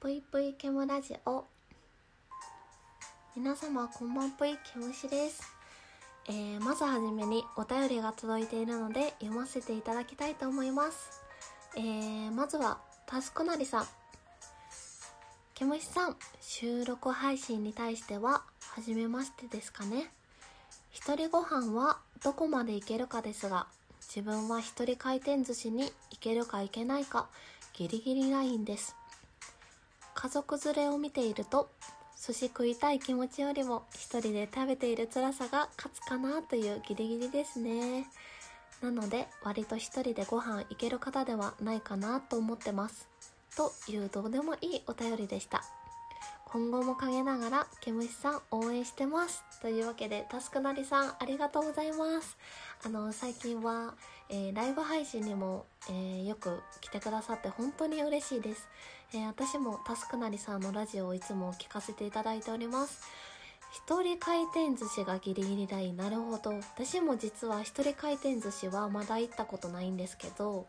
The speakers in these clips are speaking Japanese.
ぷいぷいケムラジオ。皆様こんばんぷいケムシです、えー、まずはじめにお便りが届いているので読ませていただきたいと思います。えー、まずはタスクなりさん。ケムシさん収録配信に対しては初めましてですかね。一人ご飯はどこまでいけるかですが自分は一人回転寿司に行けるか行けないかギリギリラインです。家族連れを見ていると寿司食いたい気持ちよりも一人で食べている辛さが勝つかなというギリギリですね。なので割と一人でご飯行ける方ではないかなと思ってます。というどうでもいいお便りでした。今後も陰ながらケムシさん応援してます。というわけでタスクなりさんありがとうございます。あの最近は、えー、ライブ配信にも、えー、よく来てくださって本当に嬉しいです、えー、私もタスクなりさんのラジオをいつも聞かせていただいております。一人回転寿司がギリギリライン。なるほど。私も実は一人回転寿司はまだ行ったことないんですけど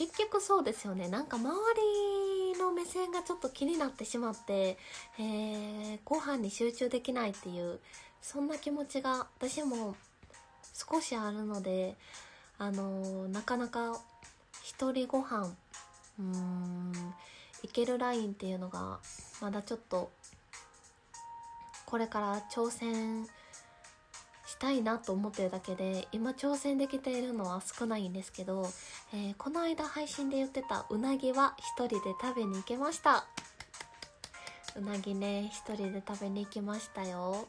結局そうですよね。なんか周りの目線がちょっと気になってしまって、えー、ご飯に集中できないっていうそんな気持ちが私も少しあるのであのなかなか一人ご飯うーんいけるラインっていうのがまだちょっとこれから挑戦したいなと思ってるだけで今挑戦できているのは少ないんですけど、えー、この間配信で言ってたうなぎは一人で食べに行けました。うなぎね一人で食べに行きましたよ。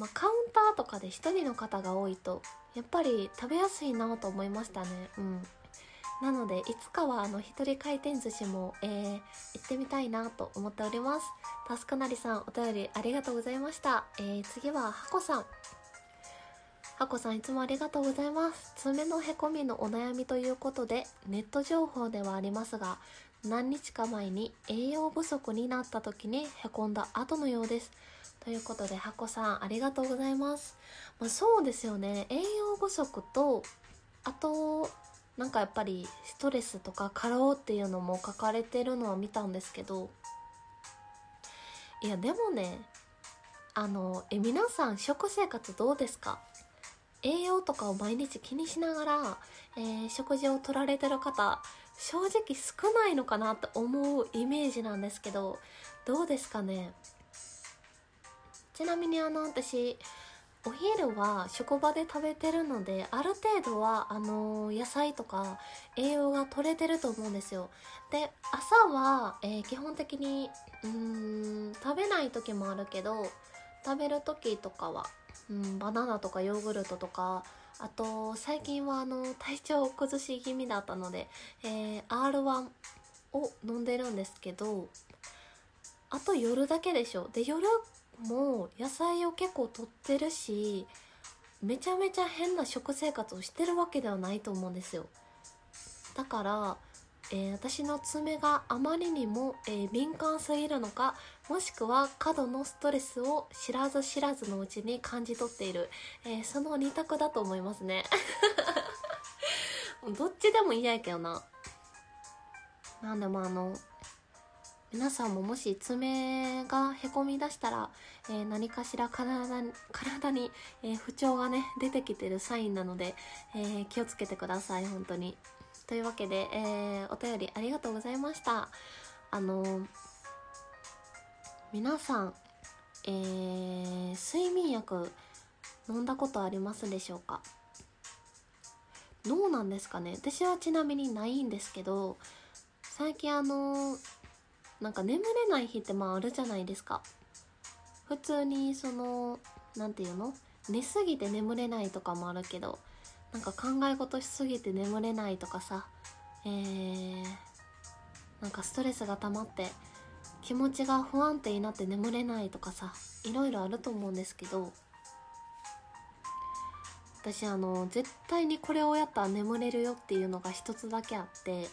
まあ、カウンターとかで1人の方が多いとやっぱり食べやすいなと思いましたね。うん。なのでいつかはあの一人回転寿司も、えー、行ってみたいなと思っております。タスクなりさんお便りありがとうございました、えー、次はハコさん。ハコさんいつもありがとうございます爪のへこみのお悩みということでネット情報ではありますが何日か前に栄養不足になった時にへこんだ後のようですということで、ハコさん、ありがとうございます。まあ、そうですよね。栄養不足と、あと、なんかやっぱりストレスとか過労っていうのも書かれてるのは見たんですけど、いや、でもね、あの、え、皆さん食生活どうですか？栄養とかを毎日気にしながら、えー、食事を取られてる方、正直少ないのかなって思うイメージなんですけど、どうですかね？ちなみにあの私お昼は職場で食べてるのである程度はあの野菜とか栄養が取れてると思うんですよ。で朝は、えー、基本的にうん食べない時もあるけど食べる時とかは、うん、バナナとかヨーグルトとかあと最近はあの体調を崩し気味だったので、えー、R1 を飲んでるんですけどあと夜だけでしょ。で夜も野菜を結構とってるしめちゃめちゃ変な食生活をしてるわけではないと思うんですよ。だから、えー、私の爪があまりにも、えー、敏感すぎるのかもしくは過度のストレスを知らず知らずのうちに感じ取っている、えー、その2択だと思いますね。どっちでも嫌やけどな。なんでもあの皆さんももし爪がへこみ出したら、えー、何かしら体に体に、えー、不調がね出てきてるサインなので、えー、気をつけてください本当に。というわけで、えお便りありがとうございました。あの皆さん、えー睡眠薬飲んだことありますでしょうか？どうなんですかね？私はちなみにないんですけど最近あのなんか眠れない日ってまああるじゃないですか。普通にその何て言うの？寝すぎて眠れないとかもあるけどなんか考え事しすぎて眠れないとかさえー、なんかストレスが溜まって気持ちが不安定になって眠れないとかさいろいろあると思うんですけど私あの絶対にこれをやったら眠れるよっていうのが一つだけあって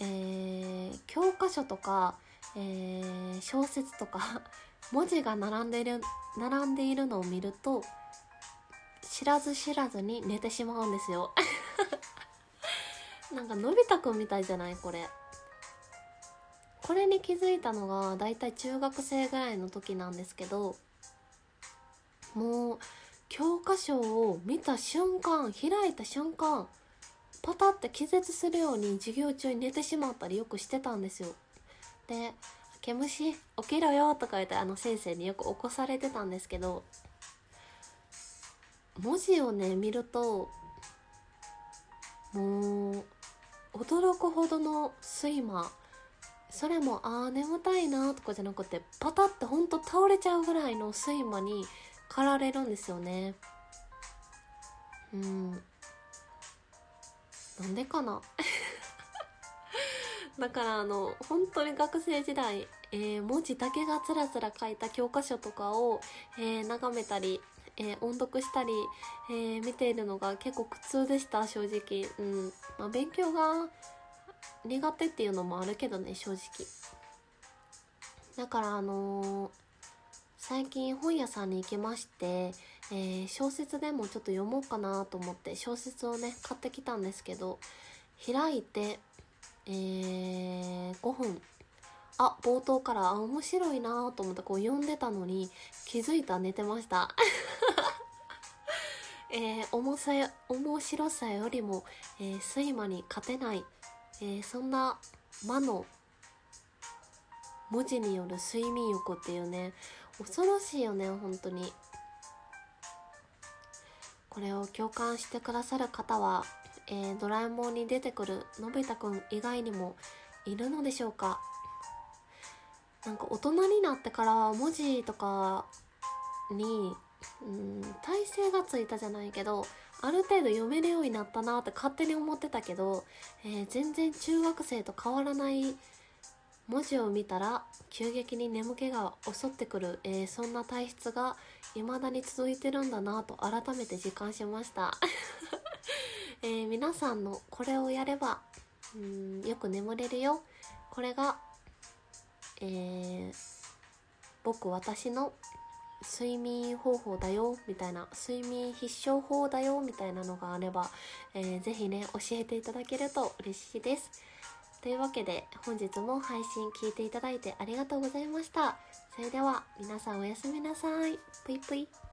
えー、教科書とか、えー、小説とか文字が並んでいる並んでいるのを見ると知らず知らずに寝てしまうんですよ。なんかのび太くんみたいじゃない？これ。これに気づいたのがだいたい中学生ぐらいの時なんですけどもう教科書を見た瞬間開いた瞬間パタって気絶するように授業中に寝てしまったりよくしてたんですよ。で「毛虫起きろよ」とか言ってあの先生によく起こされてたんですけど文字をね見るともう驚くほどの睡魔。それもああ眠たいなとかじゃなくてパタってほんと倒れちゃうぐらいの睡魔に駆られるんですよね。うん。なんでかな？だからあの本当に学生時代、えー、文字だけがつらつら書いた教科書とかを、えー、眺めたり、えー、音読したり、えー、見ているのが結構苦痛でした正直、うん。まあ、勉強が苦手っていうのもあるけどね正直。だからあのー、最近本屋さんに行きまして、えー、小説でもちょっと読もうかなと思って小説をね買ってきたんですけど開いてえー、5分あ冒頭からあ面白いなと思ってこう読んでたのに気づいた寝てました。えー、重さ面白さよりも、えー、睡魔に勝てない、えー、そんな魔の文字による睡眠欲っていうね恐ろしいよね本当に。これを共感してくださる方は、えー、ドラえもんに出てくるのび太くん以外にもいるのでしょうか？なんか大人になってから文字とかにうん体勢がついたじゃないけどある程度読めるようになったなって勝手に思ってたけど、えー、全然中学生と変わらない文字を見たら急激に眠気が襲ってくる、えー、そんな体質が未だに続いてるんだなと改めて実感しました、えー、皆さんのこれをやればうんよく眠れるよ。これが、えー、僕私の睡眠方法だよみたいな睡眠必勝法だよみたいなのがあれば、えー、ぜひね教えていただけると嬉しいです。というわけで本日も配信聞いていただいてありがとうございました。それでは皆さんおやすみなさい。ぷいぷい。